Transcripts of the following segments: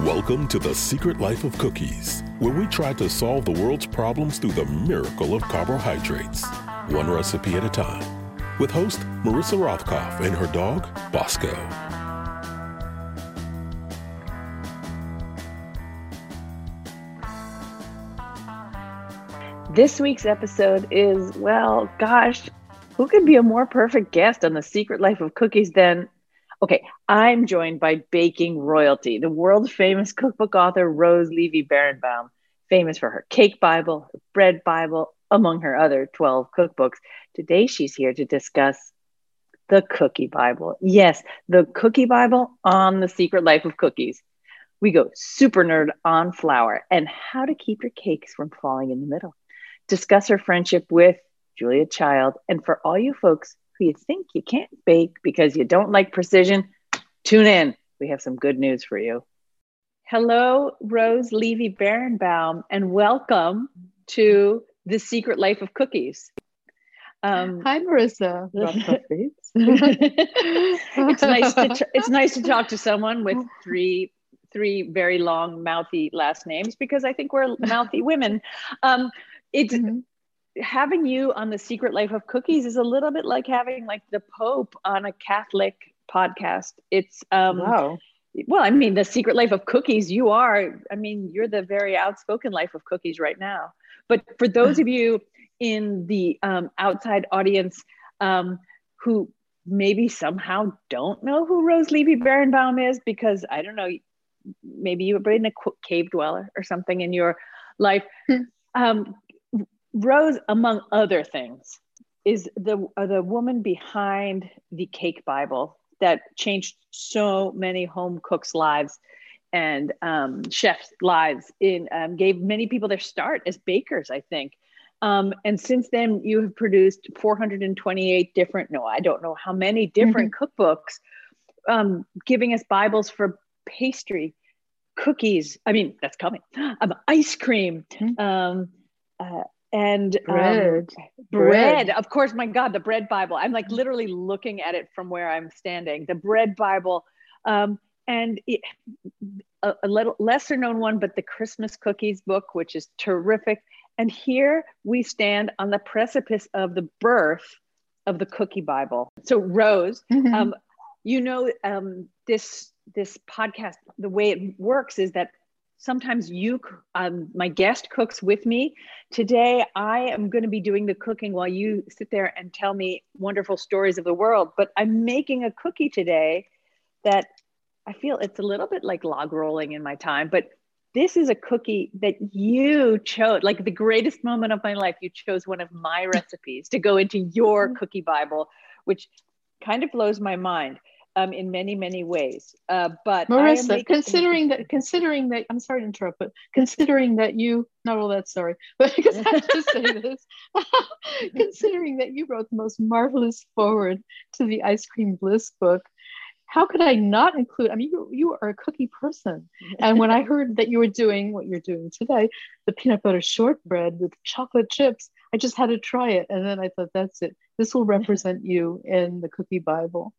Welcome to The Secret Life of Cookies, where we try to solve the world's problems through the miracle of carbohydrates, one recipe at a time. With host Marissa Rothkopf and her dog, Bosco. This week's episode is, well, gosh, who could be a more perfect guest on the secret life of cookies than Okay, I'm joined by baking royalty, the world famous cookbook author Rose Levy Beranbaum, famous for her cake Bible, her bread Bible, among her other 12 cookbooks. Today she's here to discuss the Cookie Bible. Yes, the Cookie Bible on the secret life of cookies. We go super nerd on flour and how to keep your cakes from falling in the middle. Discuss her friendship with Julia Child. And for all you folks who you think you can't bake because you don't like precision, tune in. We have some good news for you. Hello, Rose Levy Beranbaum, and welcome to The Secret Life of Cookies. Um, Hi, Marissa. it's nice to it's nice to talk to someone with three three very long mouthy last names because I think we're mouthy women. Um, it's mm-hmm having you on the secret life of cookies is a little bit like having like the pope on a catholic podcast. It's um wow. well i mean the secret life of cookies you are i mean you're the very outspoken life of cookies right now. But for those of you in the um, outside audience um, who maybe somehow don't know who rose levy beranbaum is because i don't know maybe you've been a cave dweller or something in your life hmm. um, Rose, among other things, is the uh, the woman behind the Cake Bible that changed so many home cooks' lives and um, chefs' lives. In um, gave many people their start as bakers, I think. Um, and since then, you have produced 428 different, no, I don't know how many different mm-hmm. cookbooks, um, giving us Bibles for pastry, cookies. I mean, that's coming. Um, ice cream. Mm-hmm. Um, uh, and um, bread. Um, bread. Of course, my God, the bread Bible. I'm like literally looking at it from where I'm standing. The bread Bible. Um, and it, a, a little lesser known one, but the Christmas cookies book, which is terrific. And here we stand on the precipice of the birth of the cookie Bible. So, Rose, mm-hmm. um, you know, um, this this podcast, the way it works is that sometimes you um, my guest cooks with me. Today i am going to be doing the cooking while you sit there and tell me wonderful stories of the world but i'm making a cookie today that i feel it's a little bit like log rolling in my time but this is a cookie that you chose like the greatest moment of my life. You chose one of my recipes to go into your cookie bible which kind of blows my mind um, in many many ways. Uh, but Marissa, considering that, considering that, I'm sorry to interrupt, but considering that you, not all that sorry, but because I have to say this, considering that you wrote the most marvelous forward to the Ice Cream Bliss book, how could I not include? I mean, you, you are a cookie person. And when I heard that you were doing what you're doing today, the peanut butter shortbread with chocolate chips, I just had to try it. And then I thought, that's it. This will represent you in the cookie Bible.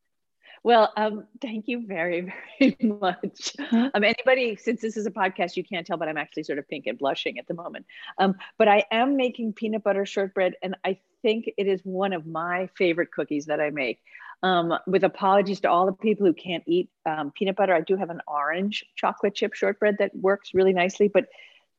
Well, um, thank you very, very much. Um, anybody, since this is a podcast, you can't tell, but I'm actually sort of pink and blushing at the moment. Um, but I am making peanut butter shortbread, and I think it is one of my favorite cookies that I make. Um, with apologies to all the people who can't eat um, peanut butter, I do have an orange chocolate chip shortbread that works really nicely. But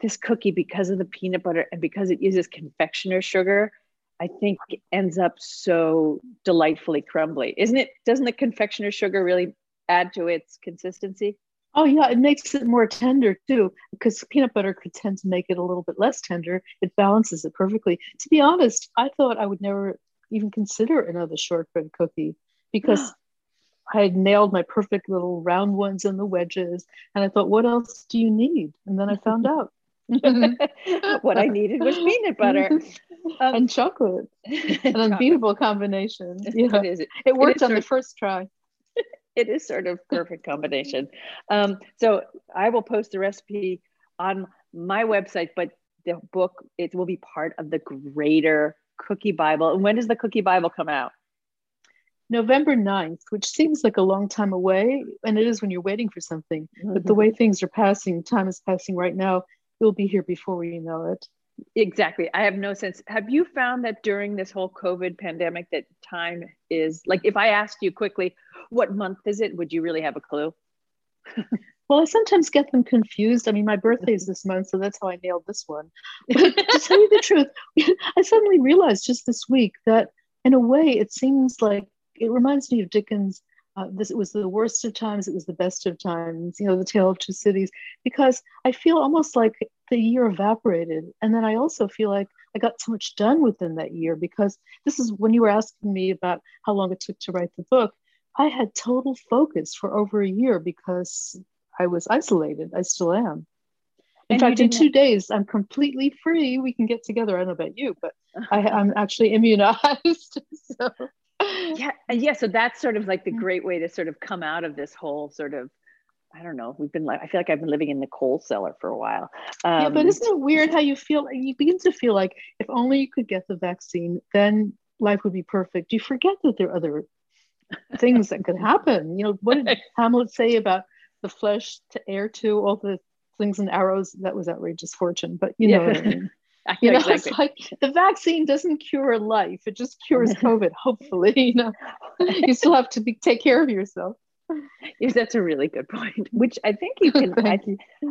this cookie, because of the peanut butter and because it uses confectioner sugar, I think ends up so delightfully crumbly. Isn't it? Doesn't the confectioner sugar really add to its consistency? Oh yeah, it makes it more tender too, because peanut butter could tend to make it a little bit less tender. It balances it perfectly. To be honest, I thought I would never even consider another shortbread cookie because I had nailed my perfect little round ones and the wedges, and I thought, what else do you need? And then I found out. what I needed was peanut butter um, and chocolate. An unbeatable combination. Yeah. It, is, it worked it on the first try. it is sort of perfect combination. Um, so I will post the recipe on my website, but the book it will be part of the greater Cookie Bible. And when does the Cookie Bible come out? November 9th, which seems like a long time away, and it is when you're waiting for something. Mm-hmm. But the way things are passing, time is passing right now, it'll be here before we know it. Exactly. I have no sense. Have you found that during this whole COVID pandemic that time is like if I asked you quickly, what month is it? Would you really have a clue? well, I sometimes get them confused. I mean, my birthday is this month, so that's how I nailed this one. But to tell you the truth, I suddenly realized just this week that in a way it seems like it reminds me of Dickens. Uh, this was the worst of times, it was the best of times, you know, the tale of two cities, because I feel almost like the year evaporated. And then I also feel like I got so much done within that year because this is when you were asking me about how long it took to write the book. I had total focus for over a year because I was isolated. I still am. In and fact, in two days, I'm completely free. We can get together. I don't know about you, but I, am actually immunized. so yeah yeah so that's sort of like the mm. great way to sort of come out of this whole sort of I don't know. We've been like, I feel like I've been living in the coal cellar for a while. Um, yeah, but um, isn't it weird how you feel? You begin to feel like if only you could get the vaccine, then life would be perfect. You forget that there are other things that could happen. You know, what did Hamlet say about the flesh to air to all the slings and arrows? That was outrageous fortune, but you know. Yeah. I mean. You know, exactly. it's like the vaccine doesn't cure life; it just cures COVID. Hopefully, you know, you still have to be, take care of yourself. Yes, that's a really good point. Which I think you can. I,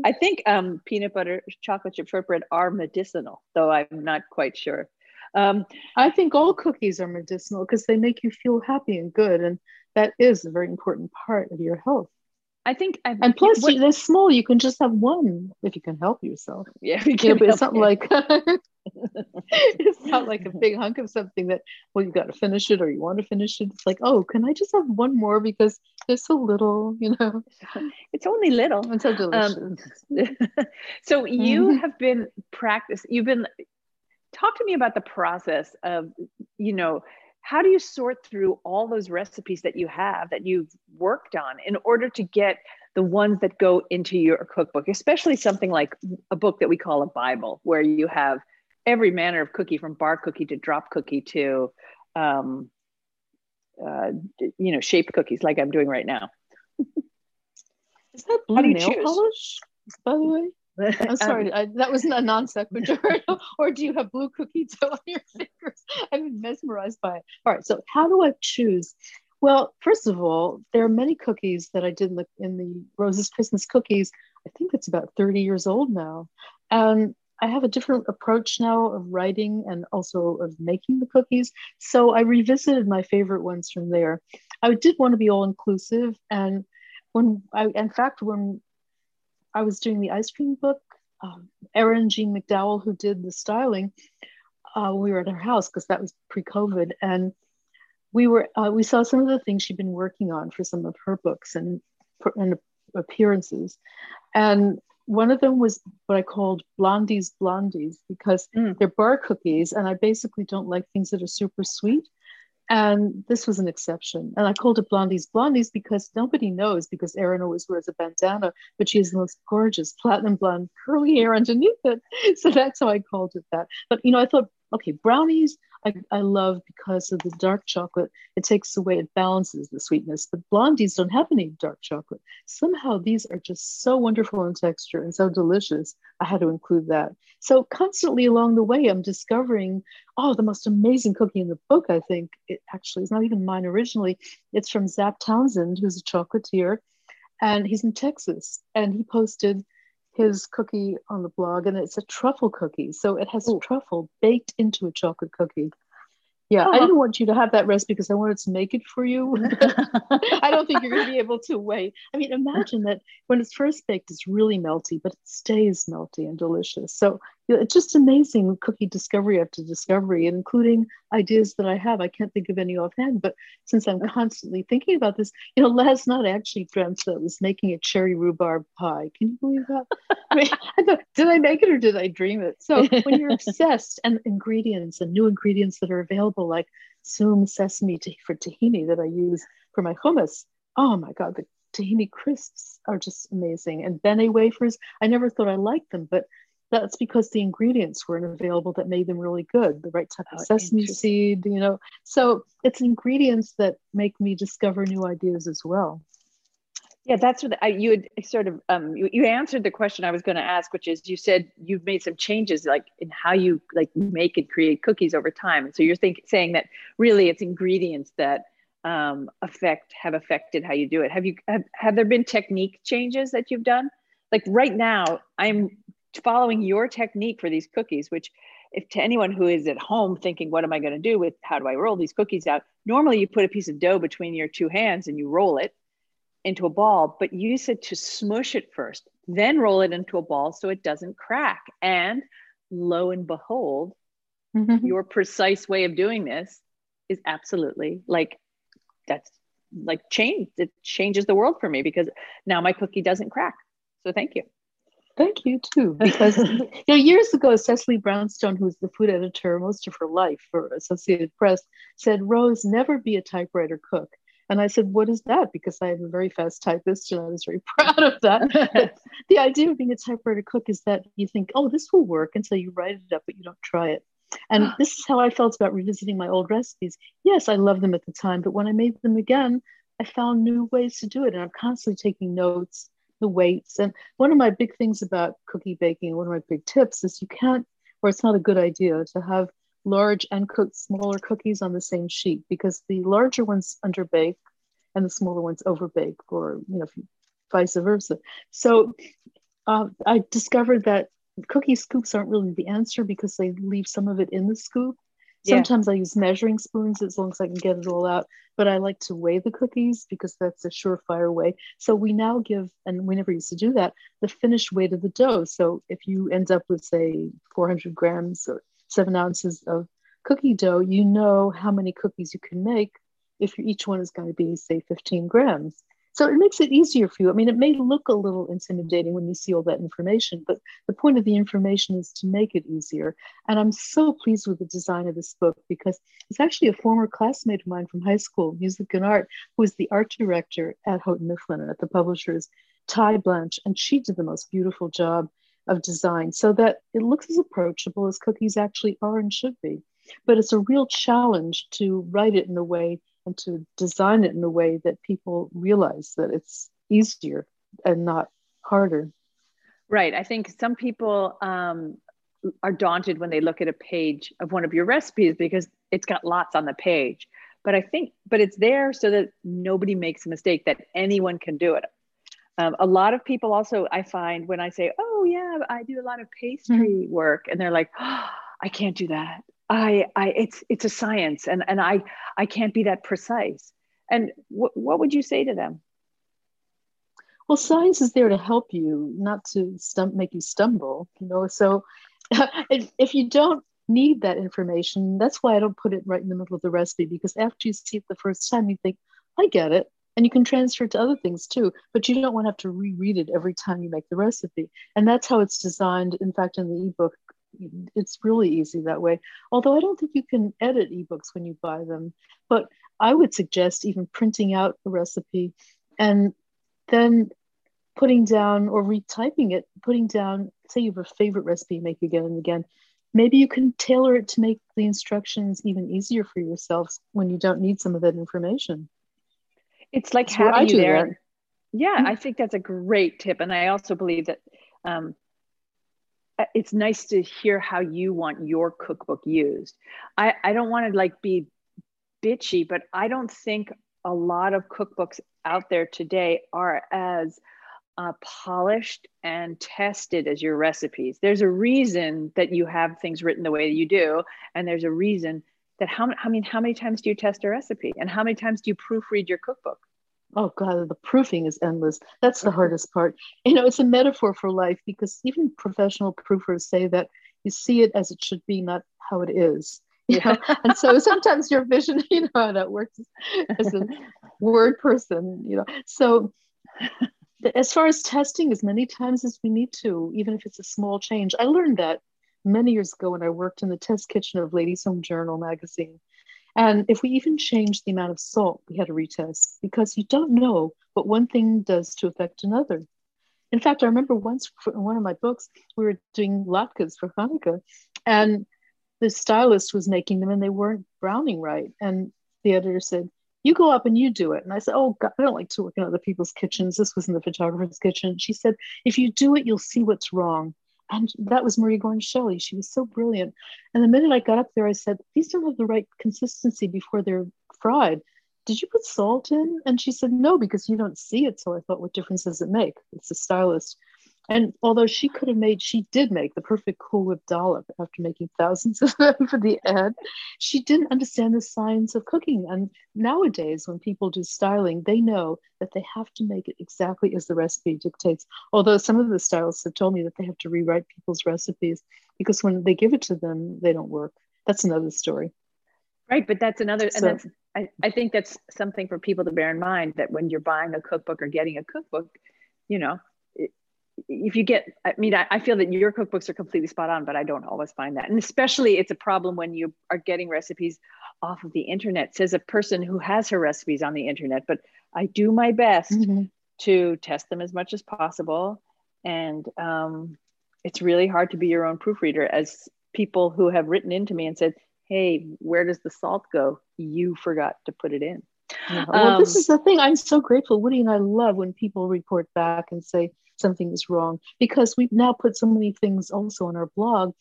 I, think um, peanut butter, chocolate chip shortbread are medicinal, though I'm not quite sure. Um, I think all cookies are medicinal because they make you feel happy and good, and that is a very important part of your health. I think, I've, and plus what, they're small. You can just have one if you can help yourself. Yeah, you can. it's not like it's not like a big hunk of something that well you got to finish it or you want to finish it. It's like oh, can I just have one more because there's so little, you know? It's only little. It's so delicious. Um, so you mm-hmm. have been practice. You've been talk to me about the process of you know how do you sort through all those recipes that you have that you've worked on in order to get the ones that go into your cookbook especially something like a book that we call a bible where you have every manner of cookie from bar cookie to drop cookie to um, uh, you know shaped cookies like i'm doing right now is that blue nail choose? polish by the way I'm sorry, um, I, that was a non sequitur. or do you have blue cookie dough on your fingers? I'm mesmerized by it. All right, so how do I choose? Well, first of all, there are many cookies that I did in the, in the Rose's Christmas cookies. I think it's about 30 years old now. And I have a different approach now of writing and also of making the cookies. So I revisited my favorite ones from there. I did want to be all inclusive. And when I, in fact, when I was doing the ice cream book. Um, Erin Jeanne McDowell, who did the styling, uh, we were at her house because that was pre-COVID, and we were uh, we saw some of the things she'd been working on for some of her books and, and appearances, and one of them was what I called blondies blondies because mm. they're bar cookies, and I basically don't like things that are super sweet. And this was an exception. And I called it Blondies Blondies because nobody knows because Erin always wears a bandana, but she has the most gorgeous platinum blonde curly hair underneath it. So that's how I called it that. But you know, I thought okay, brownies I, I love because of the dark chocolate. It takes away, it balances the sweetness. But blondies don't have any dark chocolate. Somehow these are just so wonderful in texture and so delicious. I had to include that. So constantly along the way, I'm discovering, oh, the most amazing cookie in the book, I think. It actually is not even mine originally. It's from Zap Townsend, who's a chocolatier. And he's in Texas. And he posted his cookie on the blog, and it's a truffle cookie. So it has Ooh. truffle baked into a chocolate cookie. Yeah, oh. I didn't want you to have that recipe because I wanted to make it for you. I don't think you're going to be able to wait. I mean, imagine that when it's first baked, it's really melty, but it stays melty and delicious. So you know, it's just amazing cookie discovery after discovery, including ideas that I have. I can't think of any offhand, but since I'm constantly thinking about this, you know, last night I actually dreamt that I was making a cherry rhubarb pie. Can you believe that? I mean, I thought, did I make it or did I dream it? So when you're obsessed and ingredients and new ingredients that are available, like Soom sesame t- for tahini that I use for my hummus, oh my God, the tahini crisps are just amazing. And benne wafers, I never thought I liked them, but that's because the ingredients weren't available that made them really good the right type of oh, sesame seed you know. So it's ingredients that make me discover new ideas as well. Yeah that's what I, you had sort of um, you, you answered the question i was going to ask which is you said you've made some changes like in how you like make and create cookies over time. And so you're think, saying that really it's ingredients that um, affect have affected how you do it. Have you have, have there been technique changes that you've done? Like right now i'm following your technique for these cookies, which if to anyone who is at home thinking, what am I going to do with how do I roll these cookies out? Normally you put a piece of dough between your two hands and you roll it into a ball, but you said to smush it first, then roll it into a ball so it doesn't crack. And lo and behold, mm-hmm. your precise way of doing this is absolutely like that's like change. It changes the world for me because now my cookie doesn't crack. So thank you. Thank you too, because you know years ago, Cecily Brownstone, who's the food editor most of her life for Associated Press, said, "Rose, never be a typewriter cook." And I said, "What is that?" Because I am a very fast typist, and I was very proud of that. the idea of being a typewriter cook is that you think, "Oh, this will work," until you write it up, but you don't try it. And this is how I felt about revisiting my old recipes. Yes, I loved them at the time, but when I made them again, I found new ways to do it, and I'm constantly taking notes the weights. And one of my big things about cookie baking, one of my big tips is you can't, or it's not a good idea to have large and cooked smaller cookies on the same sheet because the larger ones underbake and the smaller ones overbake, or you know, vice versa. So uh, I discovered that cookie scoops aren't really the answer because they leave some of it in the scoop. Sometimes yeah. I use measuring spoons as long as I can get it all out, but I like to weigh the cookies because that's a surefire way. So we now give, and we never used to do that, the finished weight of the dough. So if you end up with, say, 400 grams or seven ounces of cookie dough, you know how many cookies you can make if each one is going to be, say, 15 grams. So it makes it easier for you. I mean, it may look a little intimidating when you see all that information, but the point of the information is to make it easier. And I'm so pleased with the design of this book because it's actually a former classmate of mine from high school, music and art, who was the art director at Houghton Mifflin at the publishers, Tai Blanche, and she did the most beautiful job of design so that it looks as approachable as cookies actually are and should be. But it's a real challenge to write it in a way and to design it in a way that people realize that it's easier and not harder. Right. I think some people um, are daunted when they look at a page of one of your recipes because it's got lots on the page. But I think, but it's there so that nobody makes a mistake, that anyone can do it. Um, a lot of people also, I find when I say, oh, yeah, I do a lot of pastry mm-hmm. work, and they're like, oh, I can't do that. I, I, it's, it's a science, and and I, I can't be that precise. And w- what would you say to them? Well, science is there to help you, not to stump, make you stumble. You know, so if, if you don't need that information, that's why I don't put it right in the middle of the recipe. Because after you see it the first time, you think, I get it, and you can transfer it to other things too. But you don't want to have to reread it every time you make the recipe. And that's how it's designed. In fact, in the ebook, it's really easy that way. Although I don't think you can edit ebooks when you buy them, but I would suggest even printing out a recipe and then putting down or retyping it, putting down, say you have a favorite recipe you make again and again. Maybe you can tailor it to make the instructions even easier for yourselves when you don't need some of that information. It's like having you there. That. Yeah, mm-hmm. I think that's a great tip. And I also believe that um, it's nice to hear how you want your cookbook used. I, I don't want to like be bitchy, but I don't think a lot of cookbooks out there today are as uh, polished and tested as your recipes. There's a reason that you have things written the way that you do, and there's a reason that how I mean, how many times do you test a recipe, and how many times do you proofread your cookbook? Oh god the proofing is endless. That's the hardest part. You know it's a metaphor for life because even professional proofers say that you see it as it should be not how it is you know? And so sometimes your vision you know how that works as a word person you know? So as far as testing as many times as we need to even if it's a small change. I learned that many years ago when i worked in the test kitchen of ladies home journal magazine and if we even changed the amount of salt, we had to retest because you don't know what one thing does to affect another. In fact, I remember once for one of my books, we were doing latkes for Hanukkah, and the stylist was making them and they weren't browning right. And the editor said, You go up and you do it. And I said, Oh, God, I don't like to work in other people's kitchens. This was in the photographer's kitchen. She said, If you do it, you'll see what's wrong. And that was Maria Guarnaschelli. She was so brilliant. And the minute I got up there, I said, These don't have the right consistency before they're fried. Did you put salt in? And she said, No, because you don't see it. So I thought, What difference does it make? It's a stylist. And although she could have made, she did make the perfect Cool Whip dollop after making thousands of them for the ad. She didn't understand the science of cooking. And nowadays, when people do styling, they know that they have to make it exactly as the recipe dictates. Although some of the stylists have told me that they have to rewrite people's recipes because when they give it to them, they don't work. That's another story. Right, but that's another, so, and that's I, I think that's something for people to bear in mind that when you're buying a cookbook or getting a cookbook, you know, if you get i mean I, I, feel that your cookbooks are completely spot on but i don't always find that. And especially it's a problem when you are getting recipes off of the internet. Says a person who has her recipes on the internet but i do my best mm-hmm. to test them as much as possible. And um, it's really hard to be your own proofreader as people who have written into me and said hey where does the salt go? You forgot to put it in. Yeah. well um, this is the thing. I'm so grateful woody and i love when people report back and say something is wrong because we've now put so many things also on our blog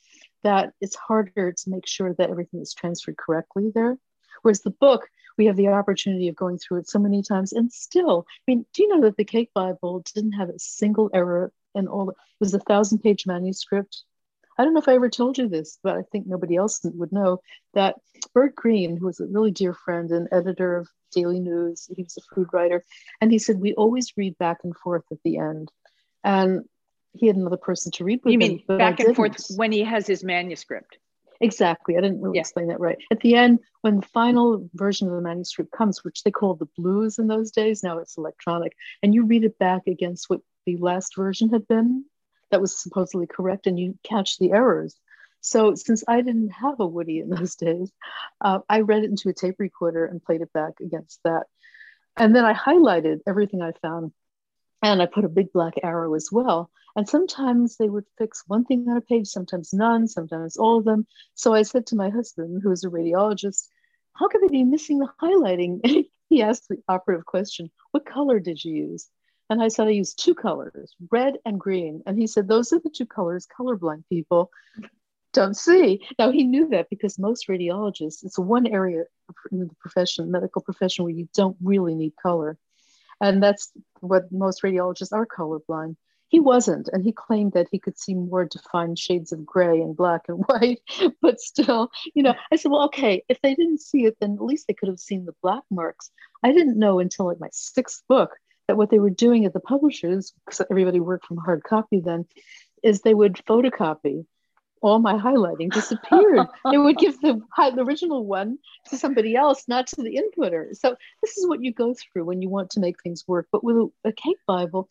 that it's harder to make sure that everything is transferred correctly there. Whereas the book, we have the opportunity of going through it so many times and still, I mean, do you know that the Cake Bible didn't have a single error in all, it was a thousand page manuscript. I don't know if I ever told you this, but I think nobody else would know that Bert Greene, who was a really dear friend and editor of Daily News, he was a food writer, and he said, We always read back and forth at the end and he had another person to read with you him. mean back and forth when he has his manuscript? Exactly. I didn't really yeah. explain that right. At the end, when the final version of the manuscript comes, which they called the blues in those days, now it's electronic, and you read it back against what the last version had been, that was supposedly correct, and you catch the errors. So, since I didn't have a Woody in those days, uh, I read it into a tape recorder and played it back against that. And then I highlighted everything I found and I put a big black arrow as well. And sometimes they would fix one thing on a page, sometimes none, sometimes all of them. So I said to my husband, who is a radiologist, how could they be missing the highlighting? he asked the operative question, what color did you use? And I said, I used two colors, red and green. And he said, those are the two colors colorblind people don't see. Now he knew that because most radiologists, it's one area in the profession, medical profession, where you don't really need color. And that's what most radiologists are colorblind. He wasn't, and he claimed that he could see more defined shades of gray and black and white. But still, you know, I said, well, okay, if they didn't see it, then at least they could have seen the black marks. I didn't know until like my sixth book that what they were doing at the publishers, because everybody worked from hard copy then, is they would photocopy all my highlighting disappeared. it would give the, the original one to somebody else, not to the inputter. So this is what you go through when you want to make things work. But with a, a cake Bible,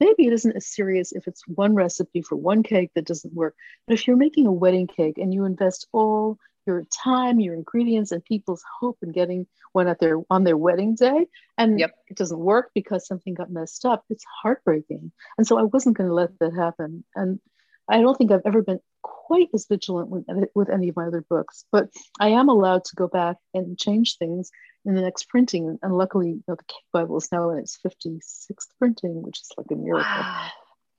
maybe it isn't as serious if it's one recipe for one cake that doesn't work. But if you're making a wedding cake and you invest all your time, your ingredients, and people's hope in getting one at their on their wedding day, and yep. it doesn't work because something got messed up, it's heartbreaking. And so I wasn't going to let that happen. And I don't think I've ever been quite as vigilant with, with any of my other books, but I am allowed to go back and change things in the next printing. And luckily, you know, the Cake Bible is now in its 56th printing, which is like a miracle. Wow.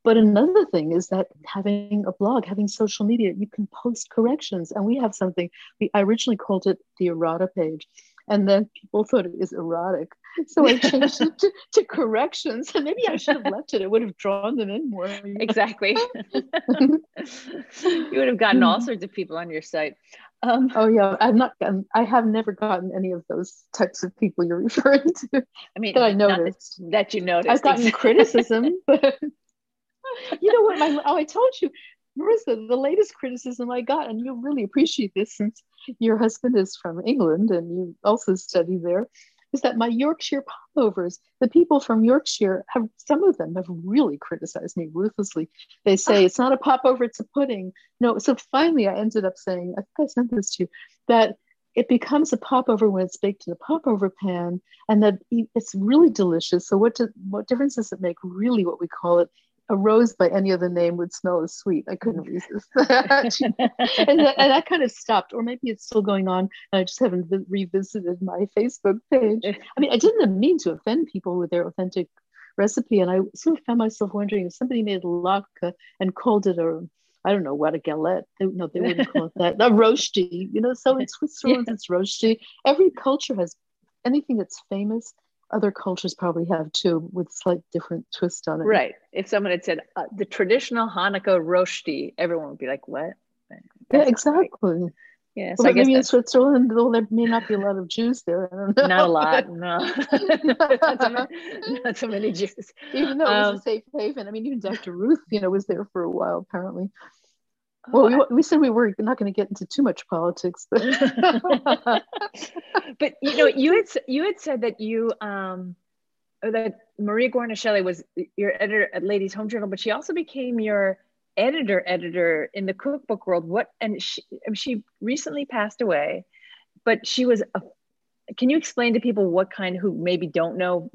But another thing is that having a blog, having social media, you can post corrections. And we have something, we, I originally called it the errata page and then people thought it was erotic. So I changed it to, to, corrections. And maybe I should have left it. It would have drawn them in more. Exactly. you would have gotten all sorts of people on your site. Um, oh yeah, I've not gotten. I have never gotten any of those types of people you're referring to. I mean, that I noticed that, that you noticed. I've gotten criticism, but you know what? My oh, I told you Marissa, the latest criticism I got, and you'll really appreciate this since your husband is from England and you also study there, is that my Yorkshire popovers, the people from Yorkshire have some of them have really criticized me ruthlessly. They say it's not a popover, it's a pudding. No, so finally I ended up saying, I think I sent this to you, that it becomes a popover when it's baked in a popover pan and that it's really delicious. So what do, what difference does it make really what we call it a rose by any other name would smell as sweet. I couldn't resist that. and, that, and that kind of stopped, or maybe it's still going on, and I just haven't revisited my Facebook page. I mean, I didn't mean to offend people with their authentic recipe, and I sort of found myself wondering if somebody made latke and called it a I don't know what a galette. They, no, they wouldn't call it that. A rosti, you know. So in Switzerland, yeah. it's rosti. Every culture has anything that's famous other cultures probably have too, with slight different twist on it. Right. If someone had said uh, the traditional Hanukkah roshti, everyone would be like, "What?" That's yeah, exactly. Right. Yeah, so well, maybe in Switzerland, though there may not be a lot of Jews there. Not a lot, no. not, so many, not, so many, Jews. Even though it was um, a safe haven. I mean, even Dr. Ruth, you know, was there for a while, apparently. Well, we, we said we were not going to get into too much politics, but but you know, you had you had said that you um that Maria Guarnaschelli was your editor at Ladies Home Journal, but she also became your editor editor in the cookbook world. What and she she recently passed away, but she was a. Can you explain to people what kind who maybe don't know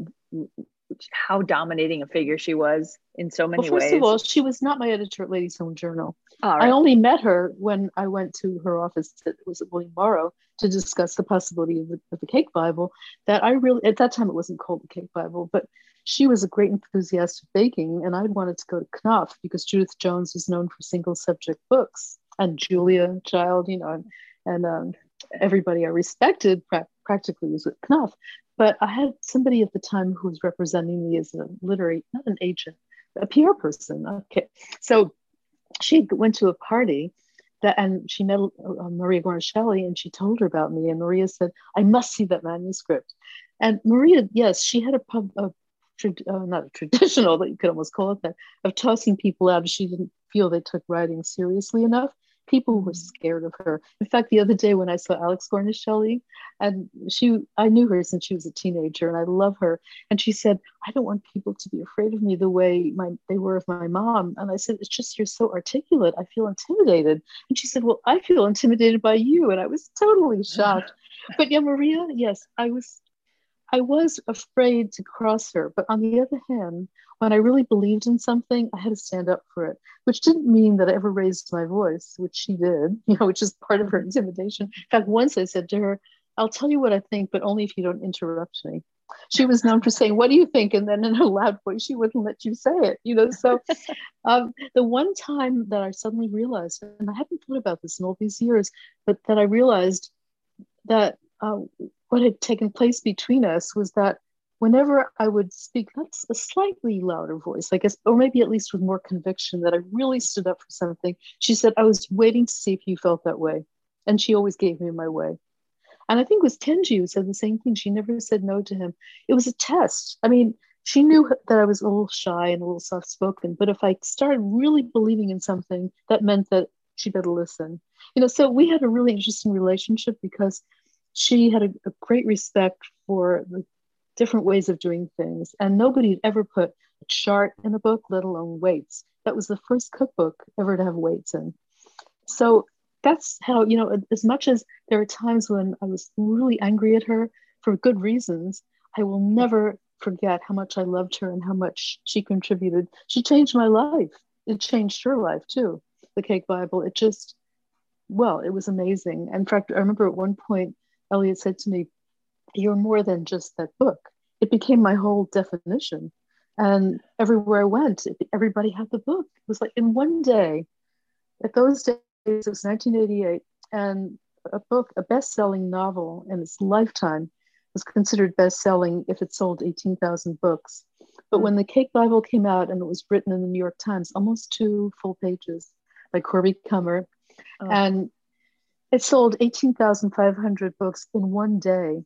how dominating a figure she was in so many well, first ways. First of all, she was not my editor at Ladies Home Journal. Right. I only met her when I went to her office that was at William Morrow to discuss the possibility of the, of the, Cake Bible. That I really, at that time, it wasn't called the Cake Bible, but she was a great enthusiast of baking, and I'd wanted to go to Knopf because Judith Jones was known for single subject books, and Julia Child, you know, and, and um, everybody I respected pra- practically was at Knopf. But I had somebody at the time who was representing me as a literary, not an agent, a PR person. Okay. So she went to a party that, and she met uh, Maria Guarnaschelli and she told her about me. And Maria said, I must see that manuscript. And Maria, yes, she had a pub, a, uh, not a traditional, but you could almost call it that, of tossing people out if she didn't feel they took writing seriously enough people were scared of her. In fact, the other day when I saw Alex Guarnaschelli, and she, I knew her since she was a teenager, and I love her. And she said, "I don't want people to be afraid of me the way my they were of my mom." And I said, "It's just you're so articulate. I feel intimidated." And she said, "Well, I feel intimidated by you." And I was totally shocked. but yeah, Maria, yes, I was I was afraid to cross her. But on the other hand, when I really believed in something, I had to stand up for it, which didn't mean that I ever raised my voice, which she did, you know, which is part of her intimidation. In fact, once I said to her, I'll tell you what I think, but only if you don't interrupt me. She was known for saying, What do you think? And then in a loud voice, she wouldn't let you say it, you know. So um, the one time that I suddenly realized, and I haven't thought about this in all these years, but that I realized that uh, what had taken place between us was that whenever I would speak, that's a slightly louder voice, I guess, or maybe at least with more conviction that I really stood up for something, she said, I was waiting to see if you felt that way. And she always gave me my way. And I think it was Tenji who said the same thing. She never said no to him. It was a test. I mean, she knew that I was a little shy and a little soft spoken, but if I started really believing in something, that meant that she better listen. You know, so we had a really interesting relationship because she had a, a great respect for the different ways of doing things. And nobody had ever put a chart in a book, let alone weights. That was the first cookbook ever to have weights in. So that's how, you know, as much as there are times when I was really angry at her for good reasons, I will never forget how much I loved her and how much she contributed. She changed my life. It changed her life too. The Cake Bible. It just, well, it was amazing. In fact, I remember at one point Elliot said to me, You're more than just that book. It became my whole definition. And everywhere I went, everybody had the book. It was like in one day, at those days, it was 1988, and a book, a best selling novel in its lifetime, was considered best selling if it sold 18,000 books. But hmm. when the Cake Bible came out and it was written in the New York Times, almost two full pages by Corby Kummer, oh. and it sold 18,500 books in one day.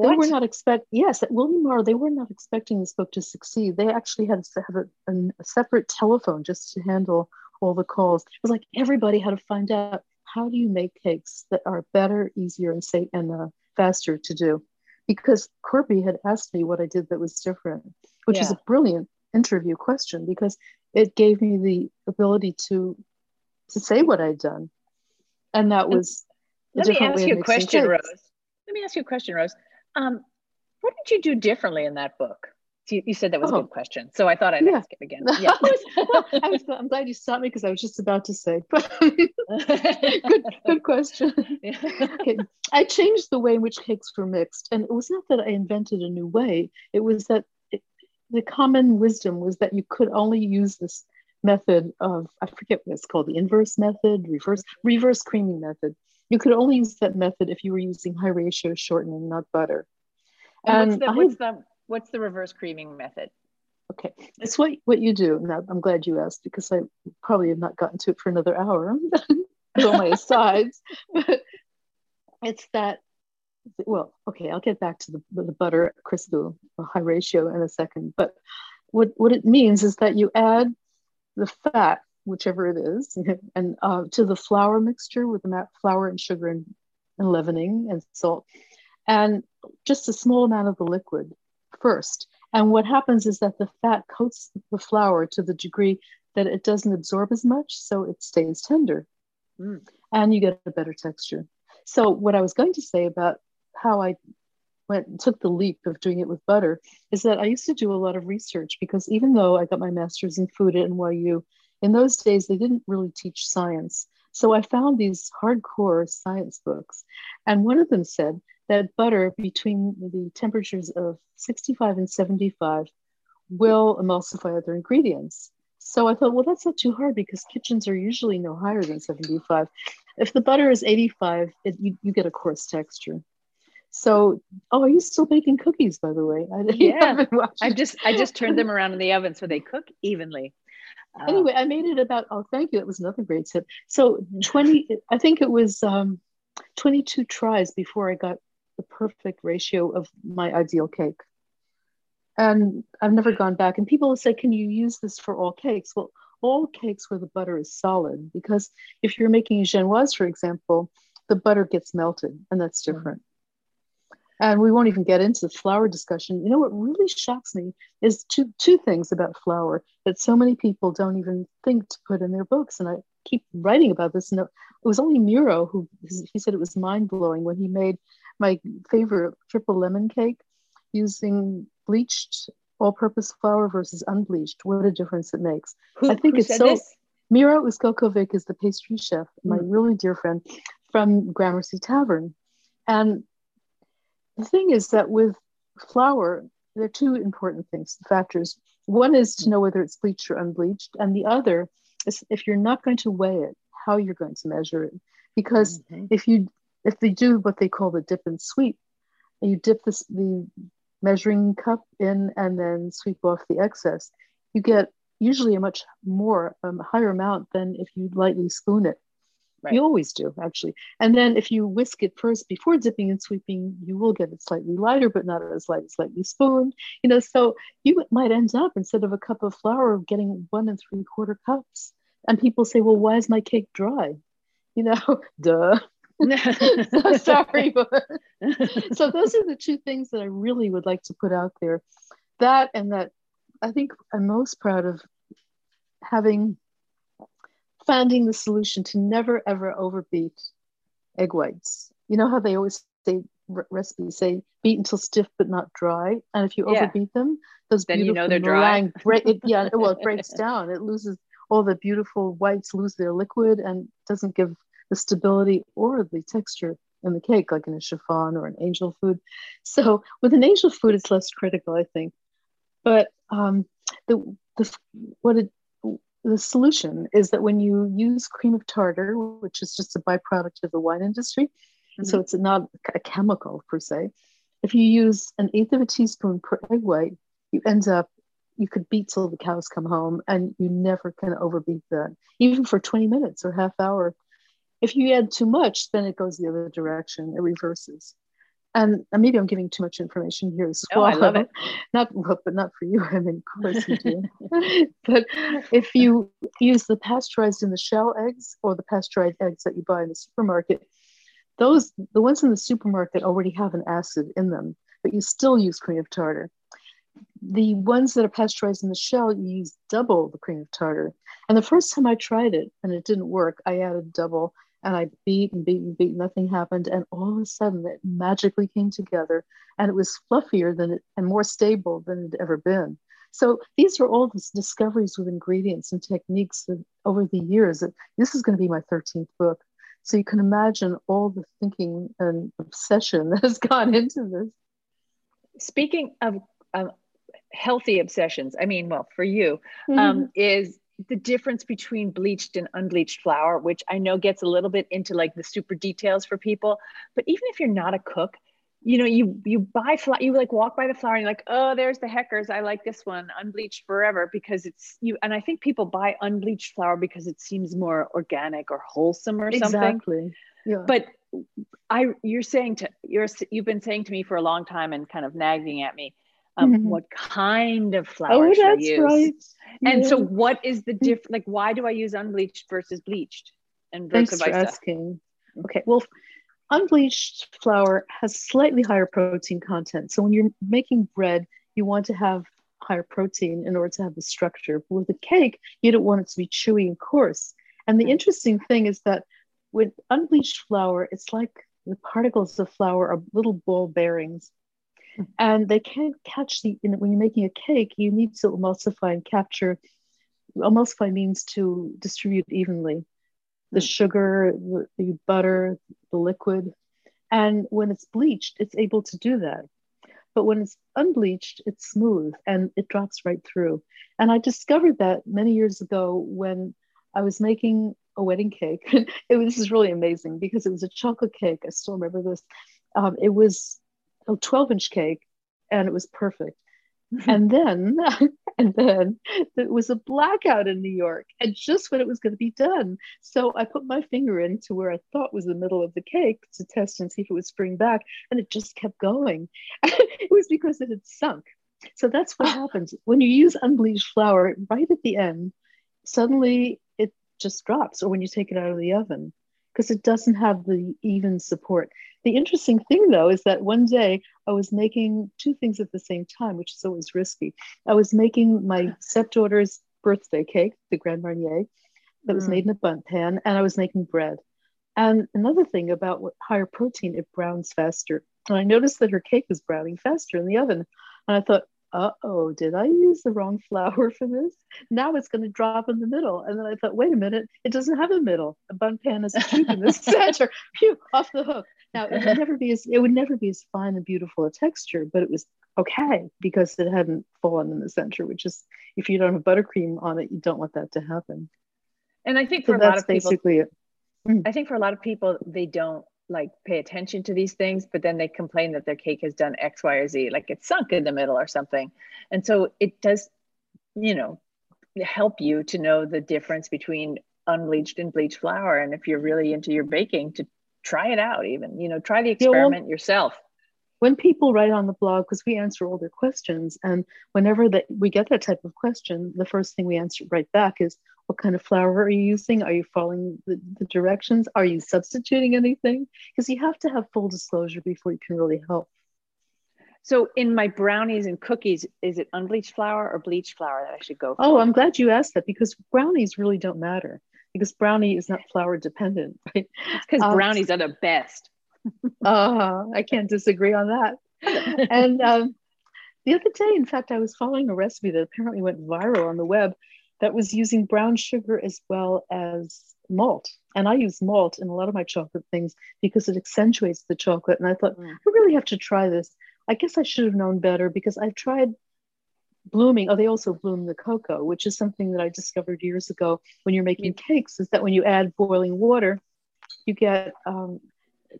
What? They were not expect yes at William Morrow they were not expecting this book to succeed. They actually had to have a, a, separate telephone just to handle all the calls. It was like everybody had to find out how do you make cakes that are better, easier, and safe and uh, faster to do. Because Corby had asked me what I did that was different, which yeah. is a brilliant interview question because it gave me the ability to to say what I'd done and that was let me ask you a question rose let me ask you a question rose um, what did you do differently in that book you, you said that was oh. a good question, so I thought I'd yeah. ask it again. Yeah. I was, I'm glad you stopped me because I was just about to say. good, good question. Yeah. Okay. I changed the way in which cakes were mixed, and it was not that I invented a new way. It was that it, the common wisdom was that you could only use this method of I forget what it's called, the inverse method, reverse reverse creaming method. You could only use that method if you were using high ratio shortening, not butter. And, and what's, the, what's the what's the reverse creaming method? Okay, it's what what you do. Now I'm glad you asked because I probably have not gotten to it for another hour. on my asides, but it's that. Well, okay, I'll get back to the, the butter crystal high ratio in a second. But what what it means is that you add the fat, whichever it is, and uh, to the flour mixture with the flour and sugar and, and leavening and salt, and just a small amount of the liquid first. And what happens is that the fat coats the flour to the degree that it doesn't absorb as much, so it stays tender. Mm. And you get a better texture. So, what I was going to say about how I went took the leap of doing it with butter is that I used to do a lot of research because even though I got my master's in food at NYU, in those days they didn't really teach science. So I found these hardcore science books. And one of them said that butter between the temperatures of 65 and 75 will emulsify other ingredients. So I thought, well, that's not too hard because kitchens are usually no higher than 75. If the butter is 85, it, you, you get a coarse texture. So, oh, are you still baking cookies, by the way? I, yeah, I just I just turned them around in the oven so they cook evenly. Uh, anyway, I made it about. Oh, thank you. That was another great tip. So twenty, I think it was um, twenty-two tries before I got the perfect ratio of my ideal cake. And I've never gone back. And people say, "Can you use this for all cakes?" Well, all cakes where the butter is solid, because if you're making a genoise, for example, the butter gets melted, and that's different. And we won't even get into the flour discussion. You know what really shocks me is two two things about flour that so many people don't even think to put in their books. And I keep writing about this. And it was only Miro who he said it was mind blowing when he made my favorite triple lemon cake using bleached all-purpose flour versus unbleached. What a difference it makes! Who, I think it's so. This? Miro Uskokovic is the pastry chef, my mm. really dear friend from Gramercy Tavern, and the thing is that with flour, there are two important things, factors. One is to know whether it's bleached or unbleached, and the other is if you're not going to weigh it, how you're going to measure it. Because mm-hmm. if you if they do what they call the dip and sweep, and you dip this, the measuring cup in and then sweep off the excess, you get usually a much more um, higher amount than if you lightly spoon it. Right. You always do, actually. And then if you whisk it first before dipping and sweeping, you will get it slightly lighter, but not as light as lightly spooned. You know, so you might end up instead of a cup of flour getting one and three quarter cups. And people say, well, why is my cake dry? You know, duh. so sorry, but so those are the two things that I really would like to put out there. That and that I think I'm most proud of having finding the solution to never ever overbeat egg whites. You know how they always say recipes say beat until stiff but not dry, and if you yeah. overbeat them, those then you know they're dry. break, it, yeah, well, it breaks down. It loses all the beautiful whites lose their liquid and doesn't give the stability or the texture in the cake like in a chiffon or an angel food. So with an angel food, it's less critical, I think. But um, the the what it the solution is that when you use cream of tartar, which is just a byproduct of the wine industry, mm-hmm. so it's not a chemical per se, if you use an eighth of a teaspoon per egg white, you end up, you could beat till the cows come home and you never can overbeat that, even for 20 minutes or half hour. If you add too much, then it goes the other direction, it reverses and maybe I'm giving too much information here as well. Oh, I love it. Not, but not for you. I mean, of course you do. but if you use the pasteurized in the shell eggs or the pasteurized eggs that you buy in the supermarket, those the ones in the supermarket already have an acid in them, but you still use cream of tartar. The ones that are pasteurized in the shell, you use double the cream of tartar. And the first time I tried it and it didn't work, I added double And I beat and beat and beat, nothing happened. And all of a sudden, it magically came together and it was fluffier than it and more stable than it had ever been. So these are all these discoveries with ingredients and techniques that over the years. This is going to be my 13th book. So you can imagine all the thinking and obsession that has gone into this. Speaking of um, healthy obsessions, I mean, well, for you, mm-hmm. um, is the difference between bleached and unbleached flour, which I know gets a little bit into like the super details for people. But even if you're not a cook, you know, you you buy flour, you like walk by the flour and you're like, oh, there's the Heckers. I like this one, unbleached forever, because it's you. And I think people buy unbleached flour because it seems more organic or wholesome or something. Exactly. Yeah. But I, you're saying to you're you've been saying to me for a long time and kind of nagging at me um, mm-hmm. what kind of flour oh, I use? Right. And yeah. so, what is the difference? Like, why do I use unbleached versus bleached? And Thanks for asking. Okay, well, unbleached flour has slightly higher protein content. So when you're making bread, you want to have higher protein in order to have the structure. But with a cake, you don't want it to be chewy and coarse. And the mm-hmm. interesting thing is that with unbleached flour, it's like the particles of flour are little ball bearings and they can't catch the you know, when you're making a cake you need to emulsify and capture emulsify means to distribute evenly. The hmm. sugar the, the butter the liquid. And when it's bleached it's able to do that. But when it's unbleached it's smooth and it drops right through. And i discovered that many years ago when i was making a wedding cake. It was, this is really amazing because it was a chocolate cake. I still remember this. Um, it was a 12 inch cake and it was perfect. and then, and then there was a blackout in New York, and just when it was going to be done. So I put my finger into where I thought was the middle of the cake to test and see if it would spring back, and it just kept going. it was because it had sunk. So that's what oh. happens when you use unbleached flour right at the end. Suddenly, it just drops, or when you take it out of the oven because it doesn't have the even support. The interesting thing, though, is that one day I was making two things at the same time, which is always risky. I was making my stepdaughter's birthday cake, the Grand Marnier, that was mm. made in a Bundt pan, and I was making bread. And another thing about what higher protein, it browns faster. And I noticed that her cake was browning faster in the oven. And I thought, uh oh, did I use the wrong flour for this? Now it's going to drop in the middle. And then I thought, wait a minute, it doesn't have a middle. A Bundt pan is a tube in the center. Phew, off the hook. Now it would never be as it would never be as fine and beautiful a texture, but it was okay because it hadn't fallen in the center, which is if you don't have buttercream on it, you don't want that to happen. And I think for a lot of people, basically it. Mm. I think for a lot of people, they don't like pay attention to these things, but then they complain that their cake has done X, Y, or Z, like it's sunk in the middle or something. And so it does, you know, help you to know the difference between unbleached and bleached flour. And if you're really into your baking, to try it out, even, you know, try the experiment yeah, well, yourself. When people write on the blog, because we answer all their questions, and whenever that we get that type of question, the first thing we answer right back is, what kind of flour are you using? Are you following the, the directions? Are you substituting anything? Because you have to have full disclosure before you can really help. So in my brownies and cookies, is it unbleached flour or bleached flour that I should go for? Oh, I'm glad you asked that because brownies really don't matter because brownie is not flour dependent, right? Because um, brownies are the best. uh, I can't disagree on that. and um, the other day, in fact, I was following a recipe that apparently went viral on the web that was using brown sugar as well as malt. And I use malt in a lot of my chocolate things because it accentuates the chocolate. And I thought, mm. I really have to try this. I guess I should have known better because I've tried blooming. Oh, they also bloom the cocoa, which is something that I discovered years ago when you're making cakes, is that when you add boiling water, you get um,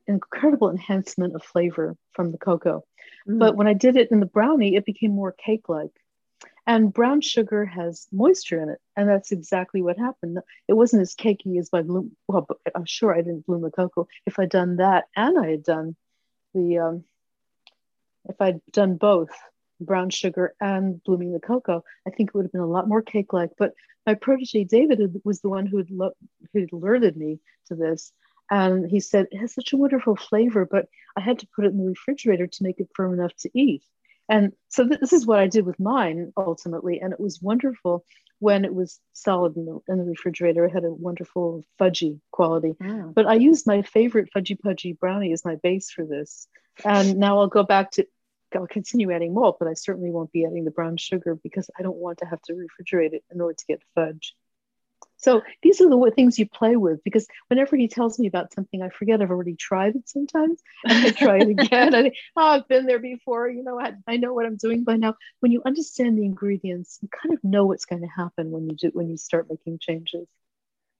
incredible enhancement of flavor from the cocoa. Mm. But when I did it in the brownie, it became more cake like. And brown sugar has moisture in it. And that's exactly what happened. It wasn't as cakey as my bloom. Well, I'm sure I didn't bloom the cocoa. If I'd done that and I had done the, um, if I'd done both brown sugar and blooming the cocoa, I think it would have been a lot more cake like. But my protege David was the one who lo- who had alerted me to this. And he said, it has such a wonderful flavor, but I had to put it in the refrigerator to make it firm enough to eat. And so this is what I did with mine ultimately. And it was wonderful when it was solid in the, in the refrigerator. It had a wonderful fudgy quality. Mm. But I used my favorite fudgy pudgy brownie as my base for this. And now I'll go back to, I'll continue adding malt, but I certainly won't be adding the brown sugar because I don't want to have to refrigerate it in order to get fudge. So these are the things you play with because whenever he tells me about something, I forget I've already tried it sometimes. And I try it again. I think, oh, I've been there before. You know, I, I know what I'm doing by now. When you understand the ingredients, you kind of know what's going to happen when you do when you start making changes.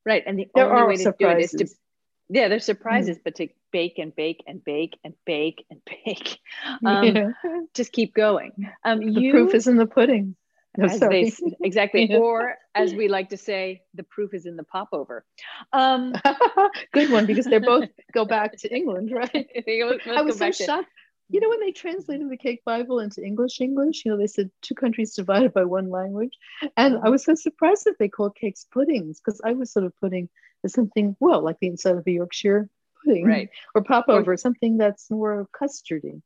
Right. And the there only way to surprises. do it is to yeah, there's surprises, mm. but to bake and bake and bake and bake and bake. Um, yeah. Just keep going. Um, the you, proof is in the pudding as they exactly or as we like to say the proof is in the popover. Um good one because they both go back to england right? I was so shocked. You know when they translated the cake bible into english english you know they said two countries divided by one language. And i was so surprised that they called cakes puddings because i was sort of putting something well like the inside of a yorkshire pudding right. or popover or, something that's more custardy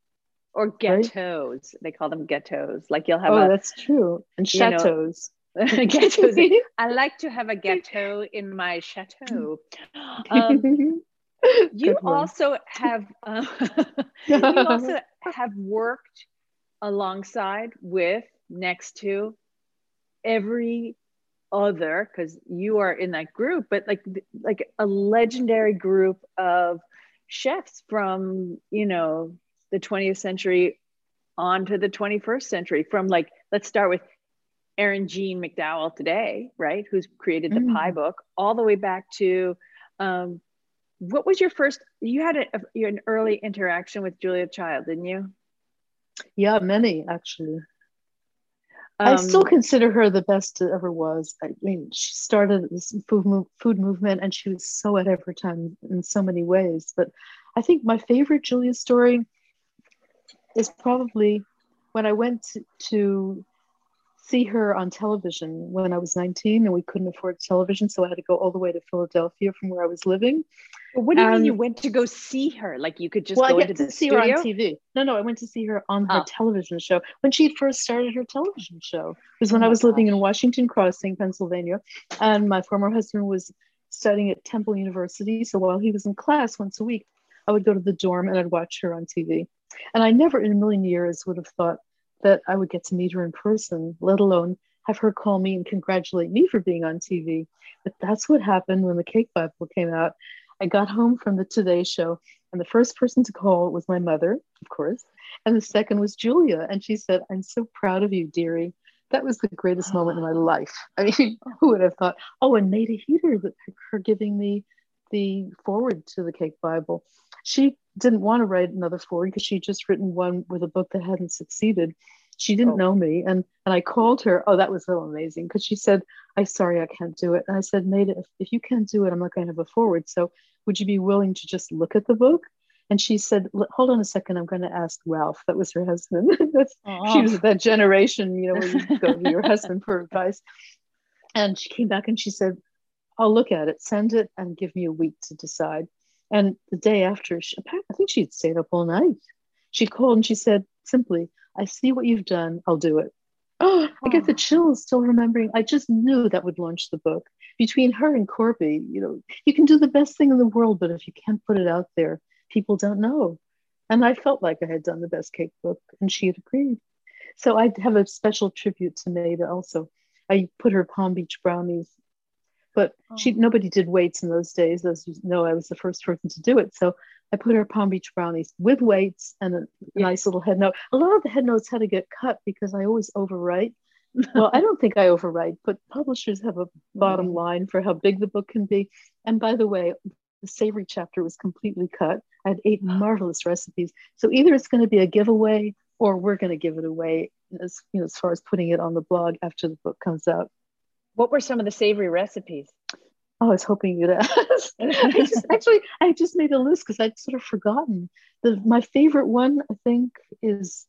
or ghettos. Right? They call them ghettos. Like you'll have oh, a, that's true. And chateaus. ghettos. I like to have a ghetto in my chateau. Um, you also have uh, you also have worked alongside with next to every other because you are in that group but like like a legendary group of chefs from you know the 20th century on to the 21st century from like let's start with Erin Jeanne McDowell today, right? Who's created the mm. pie book, all the way back to um, what was your first? You had a, a, an early interaction with Julia Child, didn't you? Yeah, many actually. Um, I still consider her the best that ever was. I mean, she started this food, move, food movement and she was so ahead of her time in so many ways. But I think my favorite Julia story is probably when I went to, see her on television when I was 19 and we couldn't afford television. So I had to go all the way to Philadelphia from where I was living. Well, what do you mean um, you went to go see her? Like you could just well, go I get to see studio? her on TV. No, no, I went to see her on her oh. television show when she first started her television show. It was when oh I was gosh. living in Washington Crossing, Pennsylvania, and my former husband was studying at Temple University. So while he was in class once a week, I would go to the dorm and I'd watch her on TV. And I never in a million years would have thought that I would get to meet her in person, let alone have her call me and congratulate me for being on TV. But that's what happened when the Cake Bible came out. I got home from the Today Show, and the first person to call was my mother, of course, and the second was Julia. And she said, I'm so proud of you, dearie. That was the greatest moment in my life. I mean, who would have thought? Oh, and Maida Heatter, her giving me the foreword to the Cake Bible. She didn't want to write another foreword because she'd just written one with a book that hadn't succeeded. She didn't oh. know me, and and I called her. Oh, that was so amazing because she said, "I'm sorry, I can't do it." And I said, "Maida, if, if you can't do it, I'm not going to have a foreword. So, would you be willing to just look at the book?" And she said, "Hold on a second, I'm going to ask Ralph." That was her husband. That's she was that generation, you know, where you go to your husband for advice. And she came back and she said, "I'll look at it, send it, and give me a week to decide." And the day after, she, I think she'd stayed up all night. She called and she said simply, I see what you've done. I'll do it. Oh, I get the chills still remembering. I just knew that would launch the book. Between her and Corby, you know, you can do the best thing in the world, but if you can't put it out there, people don't know. And I felt like I had done the best cake book, and she had agreed. So I have a special tribute to Maida also. I put her Palm Beach brownies but oh. she nobody did weights in those days. As you know i was the first person to do it. So i put her palm beach brownies with weights and a yeah. nice little head note. A lot of the head notes had to get cut because i always overwrite. Well i don't think i overwrite but publishers have a bottom mm-hmm. line for how big the book can be. And by the way the savory chapter was completely cut. I had eight marvelous recipes. So either it's going to be a giveaway or we're going to give it away as you know as far as putting it on the blog after the book comes out what were some of the savory recipes? Oh, I was hoping you'd ask. I just actually I just made a list because I'd sort of forgotten. The my favorite one, I think, is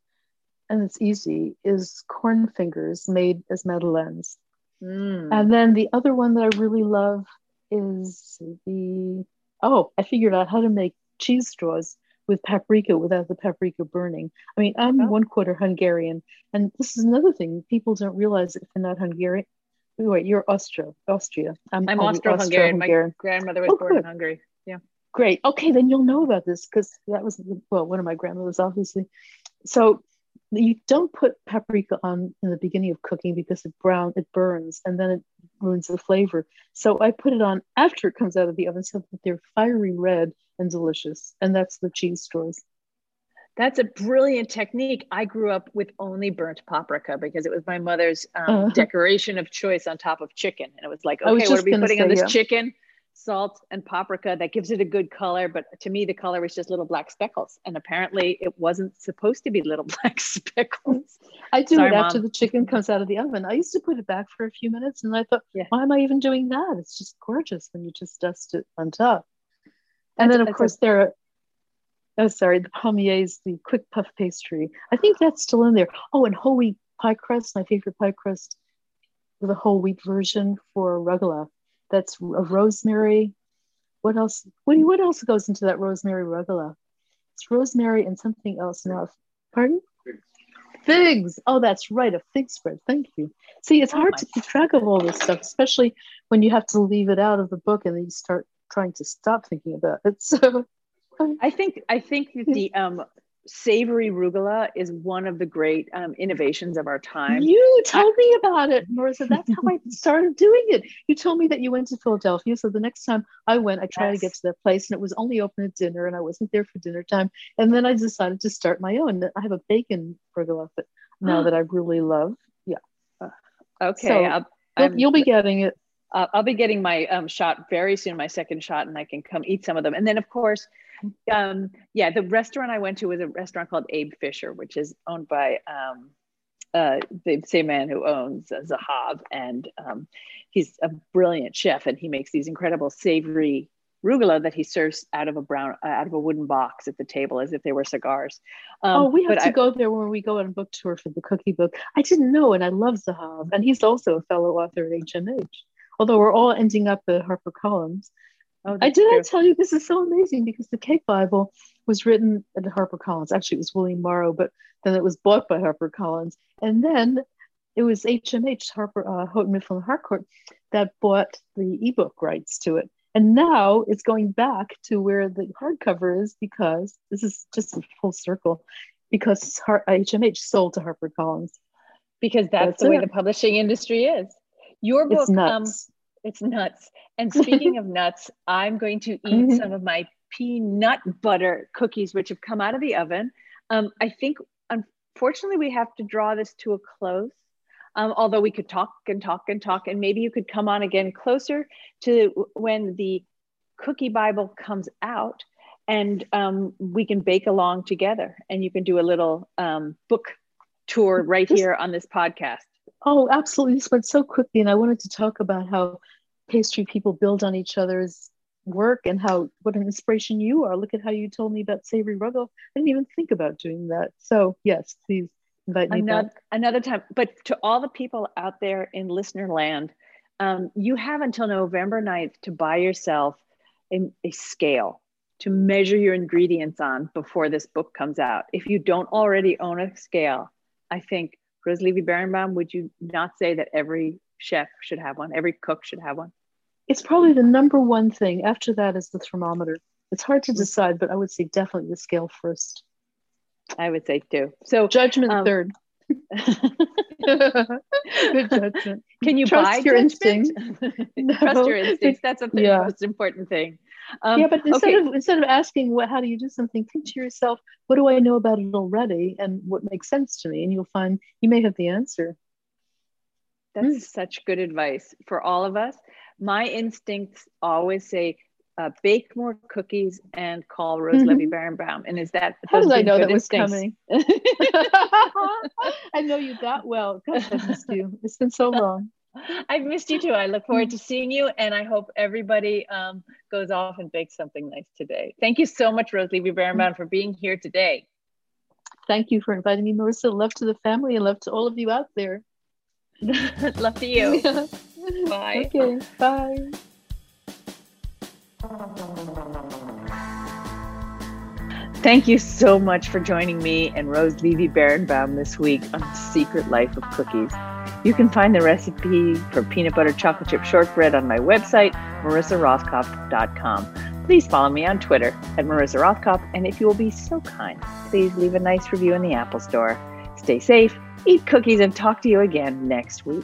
and it's easy, is corn fingers made as madeleines. Mm. And then the other one that I really love is the oh, I figured out how to make cheese straws with paprika without the paprika burning. I mean, I'm oh. one quarter Hungarian, and this is another thing people don't realize if they're not Hungarian wait, you're Austria. Austria. I'm, I'm Austro-Hungarian. My grandmother was oh, born good. in Hungary. Yeah. Great. Okay, then you'll know about this because that was well, one of my grandmothers, obviously. So you don't put paprika on in the beginning of cooking because it brown it burns and then it ruins the flavor so i put it on after it comes out of the oven so that they're fiery red and delicious and that's the cheese straws that's a brilliant technique. I grew up with only burnt paprika because it was my mother's um, uh-huh. decoration of choice on top of chicken. And it was like okay was what are we putting say, on this yeah. chicken? Salt and paprika. That gives it a good color but to me the color was just little black speckles. And apparently it wasn't supposed to be little black speckles. I do Sorry, it after Mom. the chicken comes out of the oven. I used to put it back for a few minutes and i thought yeah. why am i even doing that? It's just gorgeous when you just dust it on top. And that's, then of course a, there are oh sorry the palmiers the quick puff pastry i think that's still in there oh and whole wheat pie crust my favorite pie crust the whole wheat version for rugelach that's a rosemary. What else? What, what else goes into that rosemary rugelach? It's rosemary and something else now. Pardon? Figs. Figs. Oh, that's right, a fig spread. Thank you. See, it's oh hard to keep track of all this stuff, especially when you have to leave it out of the book and then you start trying to stop thinking about it. So I think I think that the um savory rugula is one of the great um, innovations of our time. You told I, me about it, Marissa. That's how I started doing it. You told me that you went to Philadelphia. So the next time I went, I tried yes. to get to that place and it was only open at dinner and I wasn't there for dinner time. And then I decided to start my own. I have a bacon rugula that now that I really love. Yeah. Uh, okay. So you'll, you'll, be getting it. Uh, I'll be getting my um, shot very soon, my second shot, and I can come eat some of them. And then, of course, um, yeah, the restaurant I went to was a restaurant called Abe Fisher, which is owned by um, uh, the same man who owns uh, Zahav, and um, he's a brilliant chef, and he makes these incredible savory rugula that he serves out of a brown uh, out of a wooden box at the table as if they were cigars. Um, oh, we have to I, go there when we go on a book tour for the cookie book. I didn't know, and I love Zahav, and he's also a fellow author at HMH. Although we're all ending up at HarperCollins, Oh, I did I tell you this is so amazing because the Cake Bible was written at HarperCollins. Actually, it was William Morrow, but then it was bought by HarperCollins, and then it was HMH Harper uh, Houghton Mifflin Harcourt that bought the ebook rights to it. And now it's going back to where the hardcover is because this is just a full circle because HMH sold to HarperCollins. Because that's, that's the way the publishing industry is. Your book, um, it's nuts. And speaking of nuts, I'm going to eat mm-hmm. some of my peanut butter cookies, which have come out of the oven. Um, I think, unfortunately, we have to draw this to a close. Um, although we could talk and talk and talk, and maybe you could come on again closer to when the cookie Bible comes out, and um, we can bake along together, and you can do a little um, book tour right here on this podcast. Oh, absolutely. This went so quickly. And I wanted to talk about how pastry people build on each other's work and how what an inspiration you are. Look at how you told me about savory rugel. I didn't even think about doing that. So yes, please invite me another, back. Another time. But to all the people out there in listener land, um, you have until November 9th to buy yourself a, a scale to measure your ingredients on before this book comes out. If you don't already own a scale, I think Rose Levy Beranbaum, would you not say that every chef should have one? Every cook should have one? It's probably the number one thing. After that is the thermometer. It's hard to decide, but I would say definitely the scale first. I would say too. So judgment um, third. Good judgment. Can you trust buy your judgment? instinct? no. Trust your instincts. That's the yeah. most important thing. Um, yeah, but instead okay. of instead of asking what how do you do something, think to yourself, what do I know about it already, and what makes sense to me, and you'll find you may have the answer. That's mm. such good advice for all of us. My instincts always say, uh, bake more cookies and call Rose mm-hmm. Levy Beranbaum. And is that how did I know that was coming? I know you that well. Missed you. It's been so long. I've missed you too. I look forward to seeing you, and I hope everybody um, goes off and bakes something nice today. Thank you so much, Rose Levy Beranbaum, for being here today. Thank you for inviting me, Marissa. Love to the family and love to all of you out there. love to you. bye. Okay, bye. Thank you so much for joining me and Rose Levy Beranbaum this week on the Secret Life of Cookies. You can find the recipe for peanut butter chocolate chip shortbread on my website, marissarothkopf.com. Please follow me on Twitter at Marissa Rothkopf, and if you will be so kind, please leave a nice review in the Apple Store. Stay safe, eat cookies, and talk to you again next week.